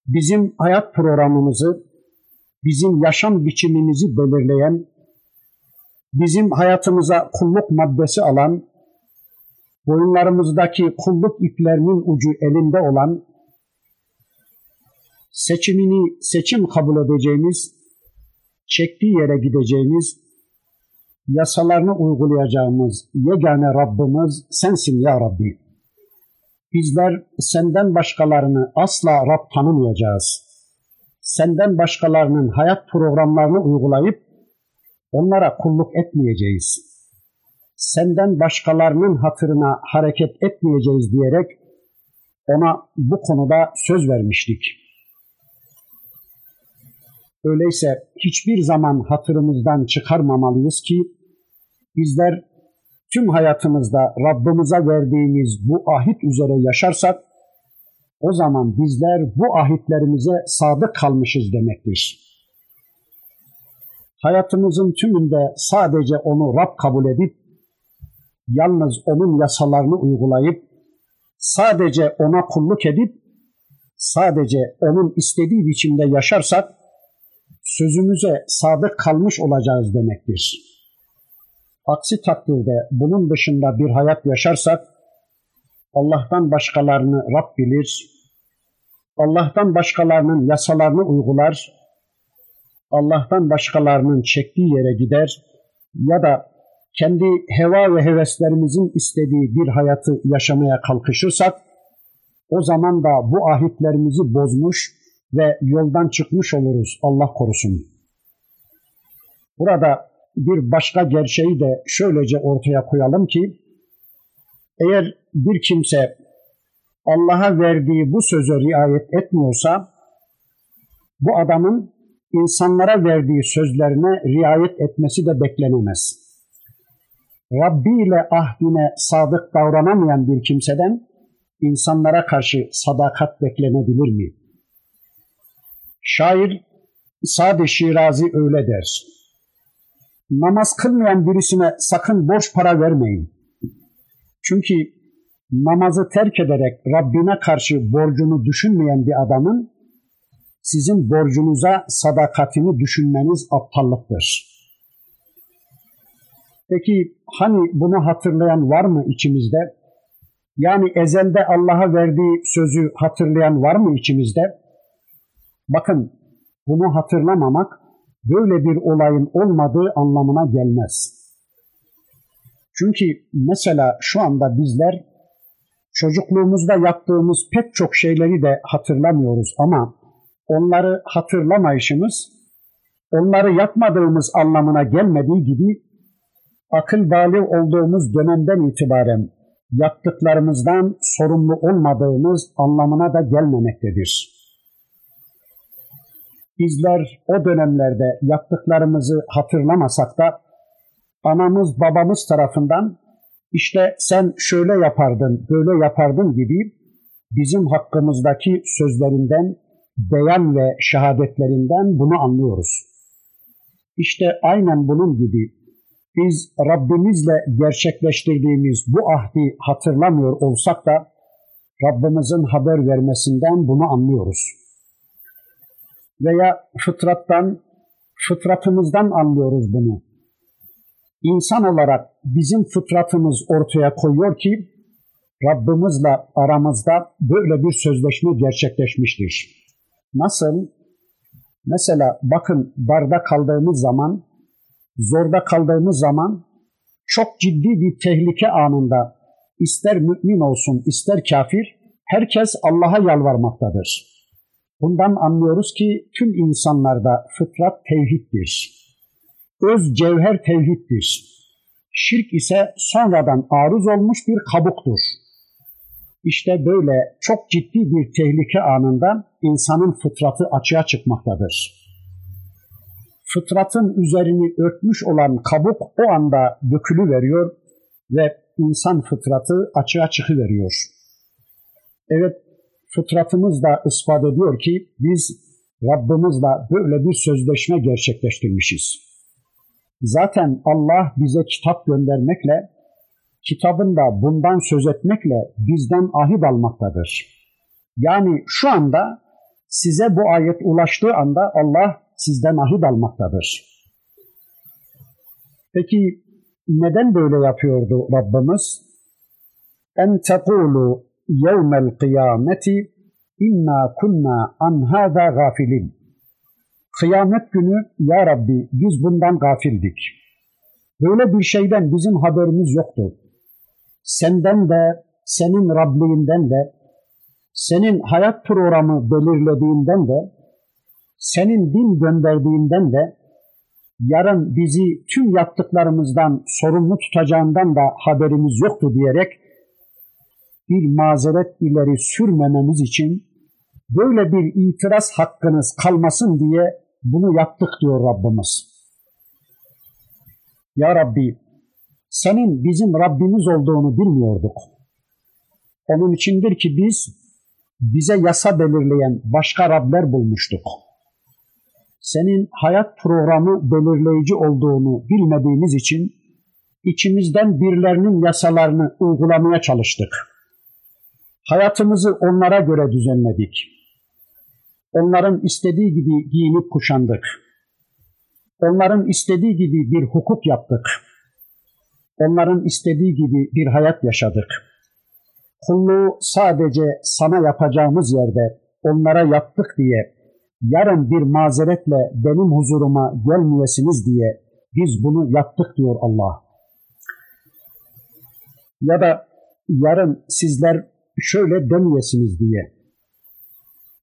Bizim hayat programımızı, bizim yaşam biçimimizi belirleyen, bizim hayatımıza kulluk maddesi alan, boyunlarımızdaki kulluk iplerinin ucu elinde olan seçimini seçim kabul edeceğimiz, çektiği yere gideceğimiz, yasalarını uygulayacağımız yegane Rabbimiz sensin ya Rabbi. Bizler senden başkalarını asla Rab tanımayacağız. Senden başkalarının hayat programlarını uygulayıp onlara kulluk etmeyeceğiz. Senden başkalarının hatırına hareket etmeyeceğiz diyerek ona bu konuda söz vermiştik. Öyleyse hiçbir zaman hatırımızdan çıkarmamalıyız ki bizler tüm hayatımızda Rabbimize verdiğimiz bu ahit üzere yaşarsak o zaman bizler bu ahitlerimize sadık kalmışız demektir. Hayatımızın tümünde sadece onu Rab kabul edip yalnız onun yasalarını uygulayıp sadece ona kulluk edip sadece onun istediği biçimde yaşarsak sözümüze sadık kalmış olacağız demektir. Aksi takdirde bunun dışında bir hayat yaşarsak Allah'tan başkalarını Rab bilir, Allah'tan başkalarının yasalarını uygular, Allah'tan başkalarının çektiği yere gider ya da kendi heva ve heveslerimizin istediği bir hayatı yaşamaya kalkışırsak o zaman da bu ahitlerimizi bozmuş ve yoldan çıkmış oluruz Allah korusun. Burada bir başka gerçeği de şöylece ortaya koyalım ki eğer bir kimse Allah'a verdiği bu söze riayet etmiyorsa bu adamın insanlara verdiği sözlerine riayet etmesi de beklenemez. Rabbi ile ahdine sadık davranamayan bir kimseden insanlara karşı sadakat beklenebilir mi? Şair Sade Şirazi öyle der. Namaz kılmayan birisine sakın borç para vermeyin. Çünkü namazı terk ederek Rabbine karşı borcunu düşünmeyen bir adamın sizin borcunuza sadakatini düşünmeniz aptallıktır. Peki hani bunu hatırlayan var mı içimizde? Yani ezelde Allah'a verdiği sözü hatırlayan var mı içimizde? Bakın bunu hatırlamamak böyle bir olayın olmadığı anlamına gelmez. Çünkü mesela şu anda bizler çocukluğumuzda yaptığımız pek çok şeyleri de hatırlamıyoruz ama onları hatırlamayışımız onları yapmadığımız anlamına gelmediği gibi akıl bali olduğumuz dönemden itibaren yaptıklarımızdan sorumlu olmadığımız anlamına da gelmemektedir. Bizler o dönemlerde yaptıklarımızı hatırlamasak da anamız babamız tarafından işte sen şöyle yapardın, böyle yapardın gibi bizim hakkımızdaki sözlerinden, beyan ve şehadetlerinden bunu anlıyoruz. İşte aynen bunun gibi biz Rabbimizle gerçekleştirdiğimiz bu ahdi hatırlamıyor olsak da Rabbimizin haber vermesinden bunu anlıyoruz. Veya fıtrattan, fıtratımızdan anlıyoruz bunu. İnsan olarak bizim fıtratımız ortaya koyuyor ki Rabbimizle aramızda böyle bir sözleşme gerçekleşmiştir. Nasıl? Mesela bakın barda kaldığımız zaman zorda kaldığımız zaman çok ciddi bir tehlike anında ister mümin olsun ister kafir herkes Allah'a yalvarmaktadır. Bundan anlıyoruz ki tüm insanlarda fıtrat tevhiddir. Öz cevher tevhiddir. Şirk ise sonradan arız olmuş bir kabuktur. İşte böyle çok ciddi bir tehlike anında insanın fıtratı açığa çıkmaktadır fıtratın üzerini örtmüş olan kabuk o anda dökülü veriyor ve insan fıtratı açığa çıkıveriyor. Evet, fıtratımız da ispat ediyor ki biz Rabbimizle böyle bir sözleşme gerçekleştirmişiz. Zaten Allah bize kitap göndermekle, kitabında bundan söz etmekle bizden ahit almaktadır. Yani şu anda size bu ayet ulaştığı anda Allah sizden ahit almaktadır. Peki neden böyle yapıyordu Rabbimiz? En tekulu yevmel kıyameti inna kunna an hâzâ gafilin. Kıyamet günü ya Rabbi biz bundan gafildik. Böyle bir şeyden bizim haberimiz yoktu. Senden de, senin Rabliğinden de, senin hayat programı belirlediğinden de senin din gönderdiğinden de yarın bizi tüm yaptıklarımızdan sorumlu tutacağından da haberimiz yoktu diyerek bir mazeret ileri sürmememiz için böyle bir itiraz hakkınız kalmasın diye bunu yaptık diyor Rabbimiz. Ya Rabbi senin bizim Rabbimiz olduğunu bilmiyorduk. Onun içindir ki biz bize yasa belirleyen başka Rabler bulmuştuk senin hayat programı belirleyici olduğunu bilmediğimiz için içimizden birilerinin yasalarını uygulamaya çalıştık. Hayatımızı onlara göre düzenledik. Onların istediği gibi giyinip kuşandık. Onların istediği gibi bir hukuk yaptık. Onların istediği gibi bir hayat yaşadık. Kulluğu sadece sana yapacağımız yerde onlara yaptık diye yarın bir mazeretle benim huzuruma gelmeyesiniz diye biz bunu yaptık diyor Allah. Ya da yarın sizler şöyle demeyesiniz diye.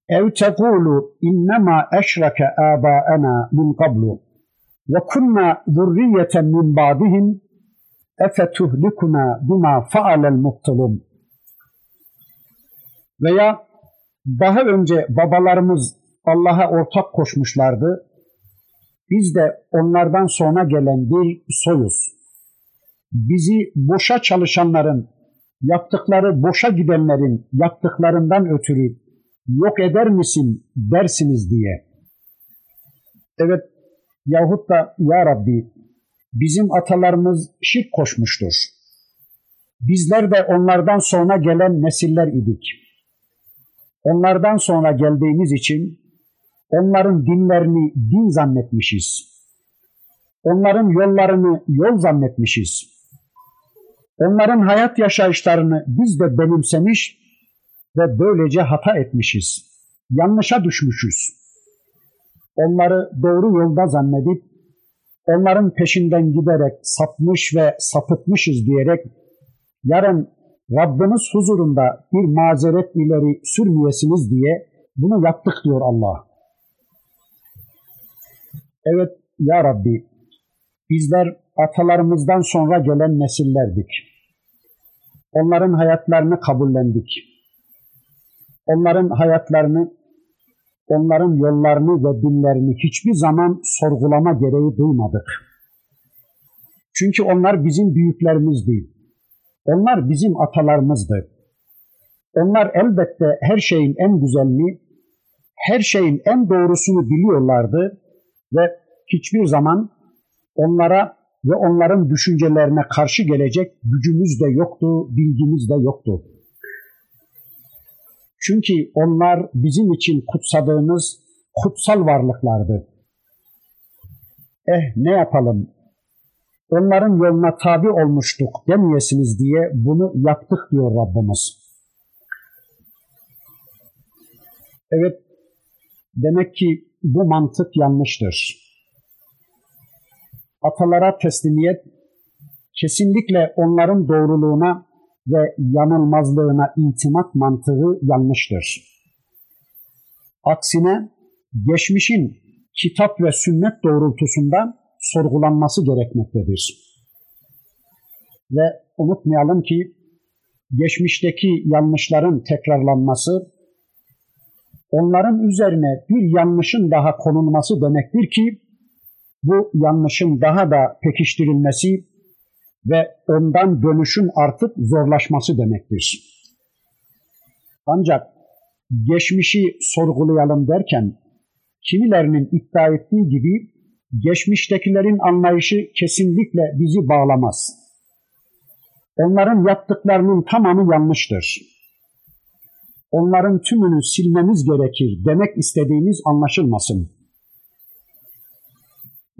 Ev tekulu innema eşreke âbâena min qablu ve kunna zurriyeten min ba'dihim efetuhlikuna bima fa'alel muhtelun. Veya daha önce babalarımız Allah'a ortak koşmuşlardı. Biz de onlardan sonra gelen bir soyuz. bizi boşa çalışanların, yaptıkları boşa gidenlerin yaptıklarından ötürü yok eder misin dersiniz diye. Evet yahut da ya Rabbi bizim atalarımız şirk koşmuştur. Bizler de onlardan sonra gelen nesiller idik. Onlardan sonra geldiğimiz için onların dinlerini din zannetmişiz. Onların yollarını yol zannetmişiz. Onların hayat yaşayışlarını biz de benimsemiş ve böylece hata etmişiz. Yanlışa düşmüşüz. Onları doğru yolda zannedip onların peşinden giderek sapmış ve sapıtmışız diyerek yarın Rabbimiz huzurunda bir mazeret ileri sürmeyesiniz diye bunu yaptık diyor Allah. Evet ya Rabbi bizler atalarımızdan sonra gelen nesillerdik. Onların hayatlarını kabullendik. Onların hayatlarını, onların yollarını ve dinlerini hiçbir zaman sorgulama gereği duymadık. Çünkü onlar bizim büyüklerimiz değil. Onlar bizim atalarımızdı. Onlar elbette her şeyin en güzelini, her şeyin en doğrusunu biliyorlardı ve hiçbir zaman onlara ve onların düşüncelerine karşı gelecek gücümüz de yoktu, bilgimiz de yoktu. Çünkü onlar bizim için kutsadığımız kutsal varlıklardı. Eh ne yapalım, onların yoluna tabi olmuştuk demeyesiniz diye bunu yaptık diyor Rabbimiz. Evet, demek ki bu mantık yanlıştır. Atalara teslimiyet kesinlikle onların doğruluğuna ve yanılmazlığına itimat mantığı yanlıştır. Aksine geçmişin kitap ve sünnet doğrultusunda sorgulanması gerekmektedir. Ve unutmayalım ki geçmişteki yanlışların tekrarlanması onların üzerine bir yanlışın daha konulması demektir ki bu yanlışın daha da pekiştirilmesi ve ondan dönüşün artık zorlaşması demektir. Ancak geçmişi sorgulayalım derken kimilerinin iddia ettiği gibi geçmiştekilerin anlayışı kesinlikle bizi bağlamaz. Onların yaptıklarının tamamı yanlıştır. Onların tümünü silmemiz gerekir demek istediğimiz anlaşılmasın.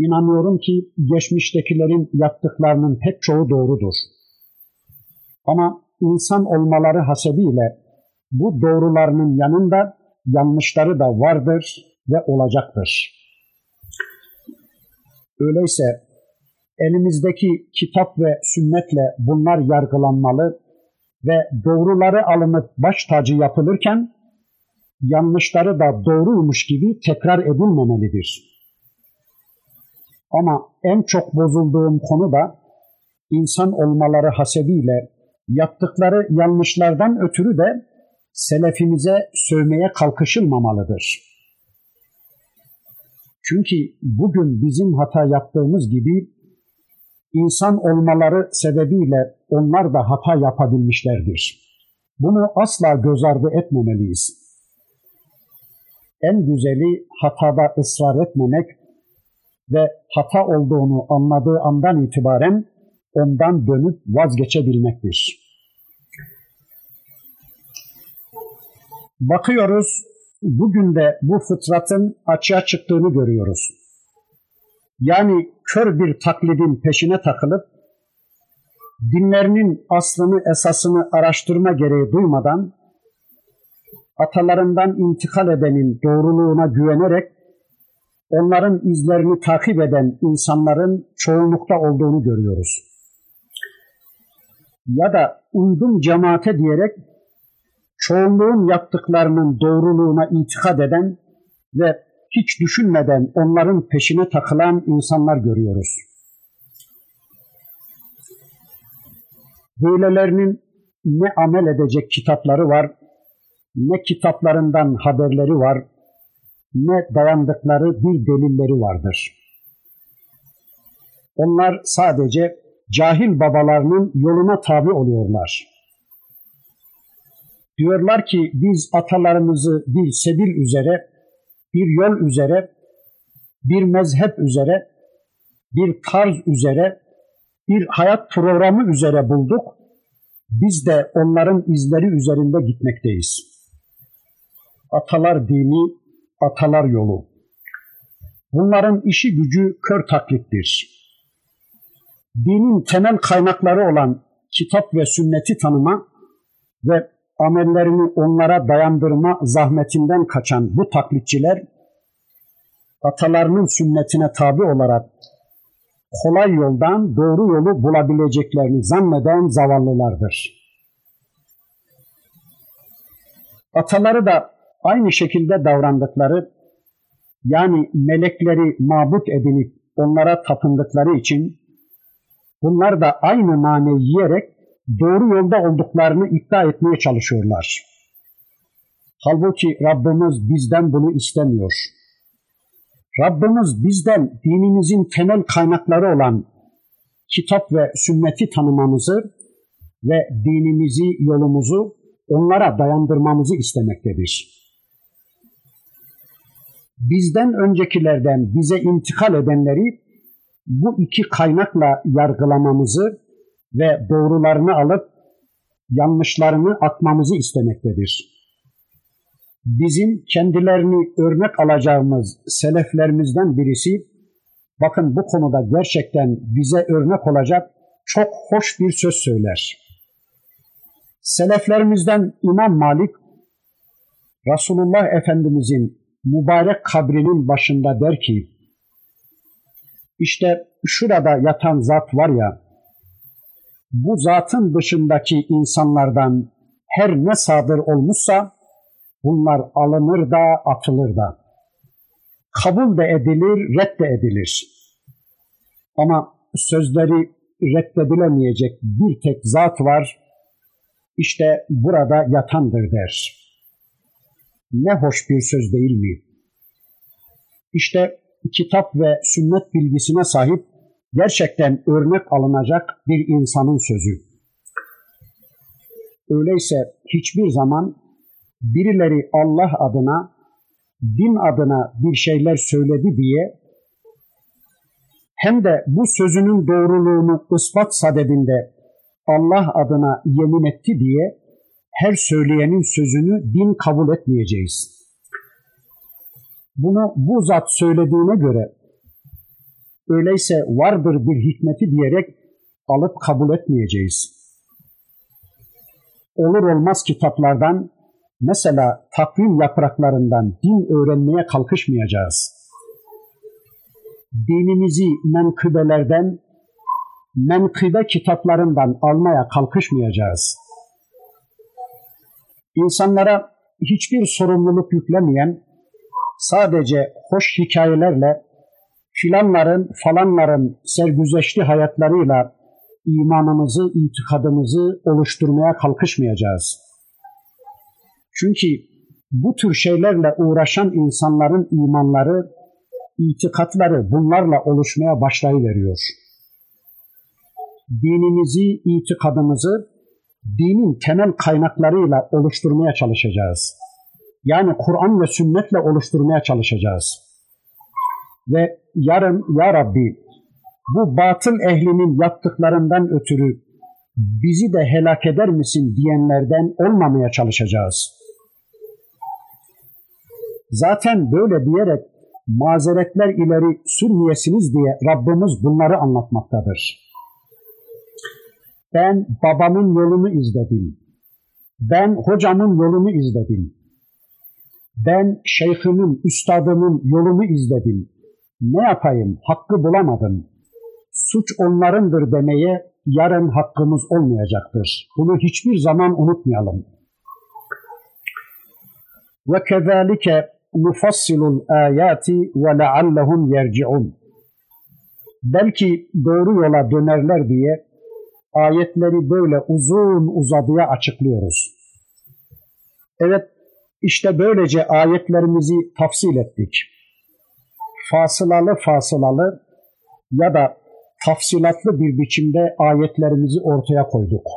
İnanıyorum ki geçmiştekilerin yaptıklarının pek çoğu doğrudur. Ama insan olmaları hasebiyle bu doğrularının yanında yanlışları da vardır ve olacaktır. Öyleyse elimizdeki kitap ve sünnetle bunlar yargılanmalı ve doğruları alınıp baş tacı yapılırken yanlışları da doğruymuş gibi tekrar edilmemelidir. Ama en çok bozulduğum konu da insan olmaları hasebiyle yaptıkları yanlışlardan ötürü de selefimize sövmeye kalkışılmamalıdır. Çünkü bugün bizim hata yaptığımız gibi insan olmaları sebebiyle onlar da hata yapabilmişlerdir. Bunu asla göz ardı etmemeliyiz. En güzeli hatada ısrar etmemek ve hata olduğunu anladığı andan itibaren ondan dönüp vazgeçebilmektir. Bakıyoruz bugün de bu fıtratın açığa çıktığını görüyoruz. Yani kör bir taklidin peşine takılıp dinlerinin aslını esasını araştırma gereği duymadan atalarından intikal edenin doğruluğuna güvenerek onların izlerini takip eden insanların çoğunlukta olduğunu görüyoruz. Ya da uydum cemaate diyerek çoğunluğun yaptıklarının doğruluğuna itikad eden ve hiç düşünmeden onların peşine takılan insanlar görüyoruz. Böylelerinin ne amel edecek kitapları var, ne kitaplarından haberleri var, ne dayandıkları bir delilleri vardır. Onlar sadece cahil babalarının yoluna tabi oluyorlar. Diyorlar ki biz atalarımızı bir sebil üzere, bir yol üzere, bir mezhep üzere, bir tarz üzere, bir hayat programı üzere bulduk. Biz de onların izleri üzerinde gitmekteyiz. Atalar dini, atalar yolu. Bunların işi gücü kör taklittir. Dinin temel kaynakları olan kitap ve sünneti tanıma ve amellerini onlara dayandırma zahmetinden kaçan bu taklitçiler atalarının sünnetine tabi olarak kolay yoldan doğru yolu bulabileceklerini zanneden zavallılardır. Ataları da aynı şekilde davrandıkları yani melekleri mabut edinip onlara tapındıkları için bunlar da aynı nane yiyerek doğru yolda olduklarını iddia etmeye çalışıyorlar. Halbuki Rabbimiz bizden bunu istemiyor. Rabbimiz bizden dinimizin temel kaynakları olan kitap ve sünneti tanımamızı ve dinimizi, yolumuzu onlara dayandırmamızı istemektedir. Bizden öncekilerden bize intikal edenleri bu iki kaynakla yargılamamızı ve doğrularını alıp yanlışlarını atmamızı istemektedir. Bizim kendilerini örnek alacağımız seleflerimizden birisi, bakın bu konuda gerçekten bize örnek olacak çok hoş bir söz söyler. Seleflerimizden İmam Malik, Resulullah Efendimizin mübarek kabrinin başında der ki, işte şurada yatan zat var ya, bu zatın dışındaki insanlardan her ne sadır olmuşsa bunlar alınır da atılır da. Kabul de edilir, redde edilir. Ama sözleri reddedilemeyecek bir tek zat var, işte burada yatandır der. Ne hoş bir söz değil mi? İşte kitap ve sünnet bilgisine sahip gerçekten örnek alınacak bir insanın sözü. Öyleyse hiçbir zaman birileri Allah adına, din adına bir şeyler söyledi diye hem de bu sözünün doğruluğunu ispat sadedinde Allah adına yemin etti diye her söyleyenin sözünü din kabul etmeyeceğiz. Bunu bu zat söylediğine göre öyleyse vardır bir hikmeti diyerek alıp kabul etmeyeceğiz. Olur olmaz kitaplardan mesela takvim yapraklarından din öğrenmeye kalkışmayacağız. Dinimizi menkıbelerden, menkıbe kitaplarından almaya kalkışmayacağız. İnsanlara hiçbir sorumluluk yüklemeyen, sadece hoş hikayelerle filanların, falanların sergüzeşli hayatlarıyla imanımızı, itikadımızı oluşturmaya kalkışmayacağız. Çünkü bu tür şeylerle uğraşan insanların imanları, itikatları bunlarla oluşmaya başlayıveriyor. Dinimizi, itikadımızı dinin temel kaynaklarıyla oluşturmaya çalışacağız. Yani Kur'an ve sünnetle oluşturmaya çalışacağız. Ve yarın ya Rabbi bu batıl ehlinin yaptıklarından ötürü bizi de helak eder misin diyenlerden olmamaya çalışacağız. Zaten böyle diyerek mazeretler ileri sürmeyesiniz diye Rabbimiz bunları anlatmaktadır. Ben babamın yolunu izledim. Ben hocamın yolunu izledim. Ben şeyhimin, üstadımın yolunu izledim. Ne yapayım, hakkı bulamadım. Suç onlarındır demeye yarın hakkımız olmayacaktır. Bunu hiçbir zaman unutmayalım. Ve kezalike nufassilul ayati ve leallehum yerciun. Belki doğru yola dönerler diye ayetleri böyle uzun uzadıya açıklıyoruz. Evet, işte böylece ayetlerimizi tafsil ettik. Fasılalı fasılalı ya da tafsilatlı bir biçimde ayetlerimizi ortaya koyduk.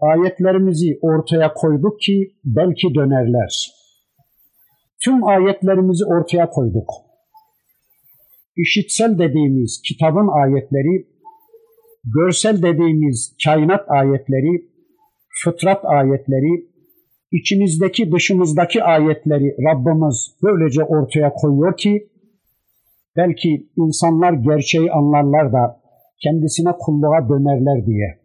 Ayetlerimizi ortaya koyduk ki belki dönerler. Tüm ayetlerimizi ortaya koyduk. İşitsel dediğimiz kitabın ayetleri, görsel dediğimiz kainat ayetleri, fıtrat ayetleri, içimizdeki dışımızdaki ayetleri Rabbimiz böylece ortaya koyuyor ki belki insanlar gerçeği anlarlar da kendisine kulluğa dönerler diye.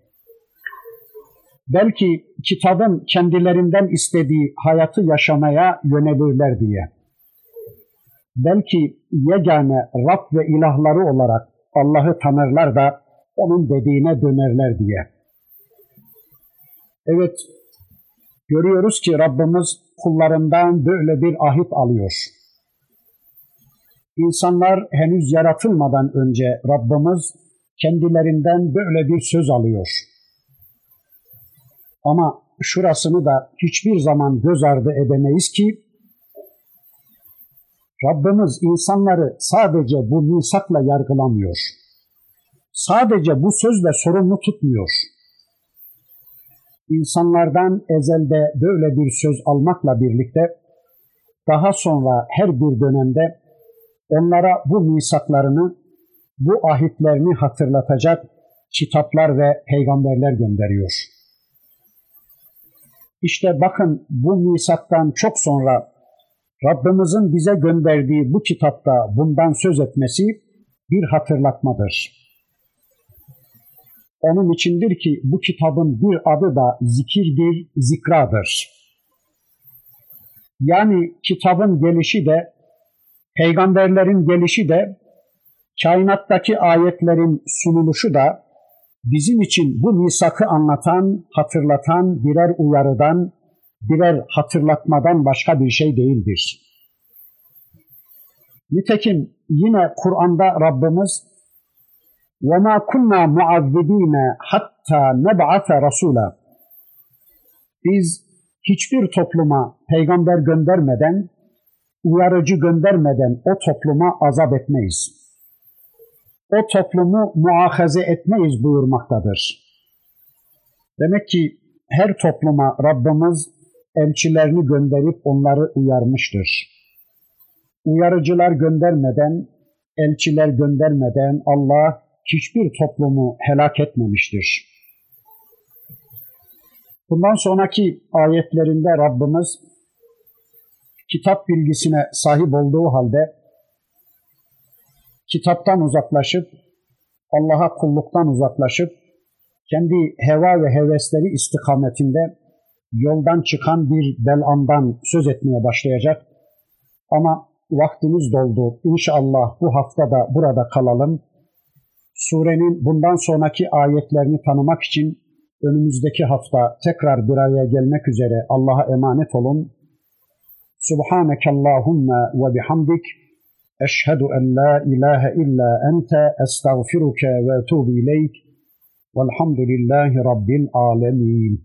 Belki kitabın kendilerinden istediği hayatı yaşamaya yönelirler diye. Belki yegane Rab ve ilahları olarak Allah'ı tanırlar da onun dediğine dönerler diye. Evet, görüyoruz ki Rabbimiz kullarından böyle bir ahit alıyor. İnsanlar henüz yaratılmadan önce Rabbimiz kendilerinden böyle bir söz alıyor. Ama şurasını da hiçbir zaman göz ardı edemeyiz ki Rabbimiz insanları sadece bu misakla yargılamıyor. Sadece bu sözle sorumlu tutmuyor. İnsanlardan ezelde böyle bir söz almakla birlikte daha sonra her bir dönemde onlara bu misaklarını, bu ahitlerini hatırlatacak kitaplar ve peygamberler gönderiyor. İşte bakın bu misaktan çok sonra Rabbimizin bize gönderdiği bu kitapta bundan söz etmesi bir hatırlatmadır. Onun içindir ki bu kitabın bir adı da zikirdir, zikradır. Yani kitabın gelişi de, peygamberlerin gelişi de, kainattaki ayetlerin sunuluşu da bizim için bu misakı anlatan, hatırlatan birer uyarıdan, birer hatırlatmadan başka bir şey değildir. Nitekim yine Kur'an'da Rabbimiz وَمَا كُنَّا مُعَذِّب۪ينَ حَتَّى نَبْعَثَ رَسُولًا Biz hiçbir topluma peygamber göndermeden, uyarıcı göndermeden o topluma azap etmeyiz. O toplumu muahaze etmeyiz buyurmaktadır. Demek ki her topluma Rabbimiz elçilerini gönderip onları uyarmıştır. Uyarıcılar göndermeden, elçiler göndermeden Allah hiçbir toplumu helak etmemiştir. Bundan sonraki ayetlerinde Rabbimiz kitap bilgisine sahip olduğu halde kitaptan uzaklaşıp Allah'a kulluktan uzaklaşıp kendi heva ve hevesleri istikametinde yoldan çıkan bir belandan söz etmeye başlayacak. Ama vaktimiz doldu. İnşallah bu hafta da burada kalalım. Surenin bundan sonraki ayetlerini tanımak için önümüzdeki hafta tekrar bir araya gelmek üzere Allah'a emanet olun. Subhaneke Allahumma ve bihamdik. Eşhedü en la ilahe illa ente estağfiruke ve etubu ileyk. Velhamdülillahi Rabbil alemin.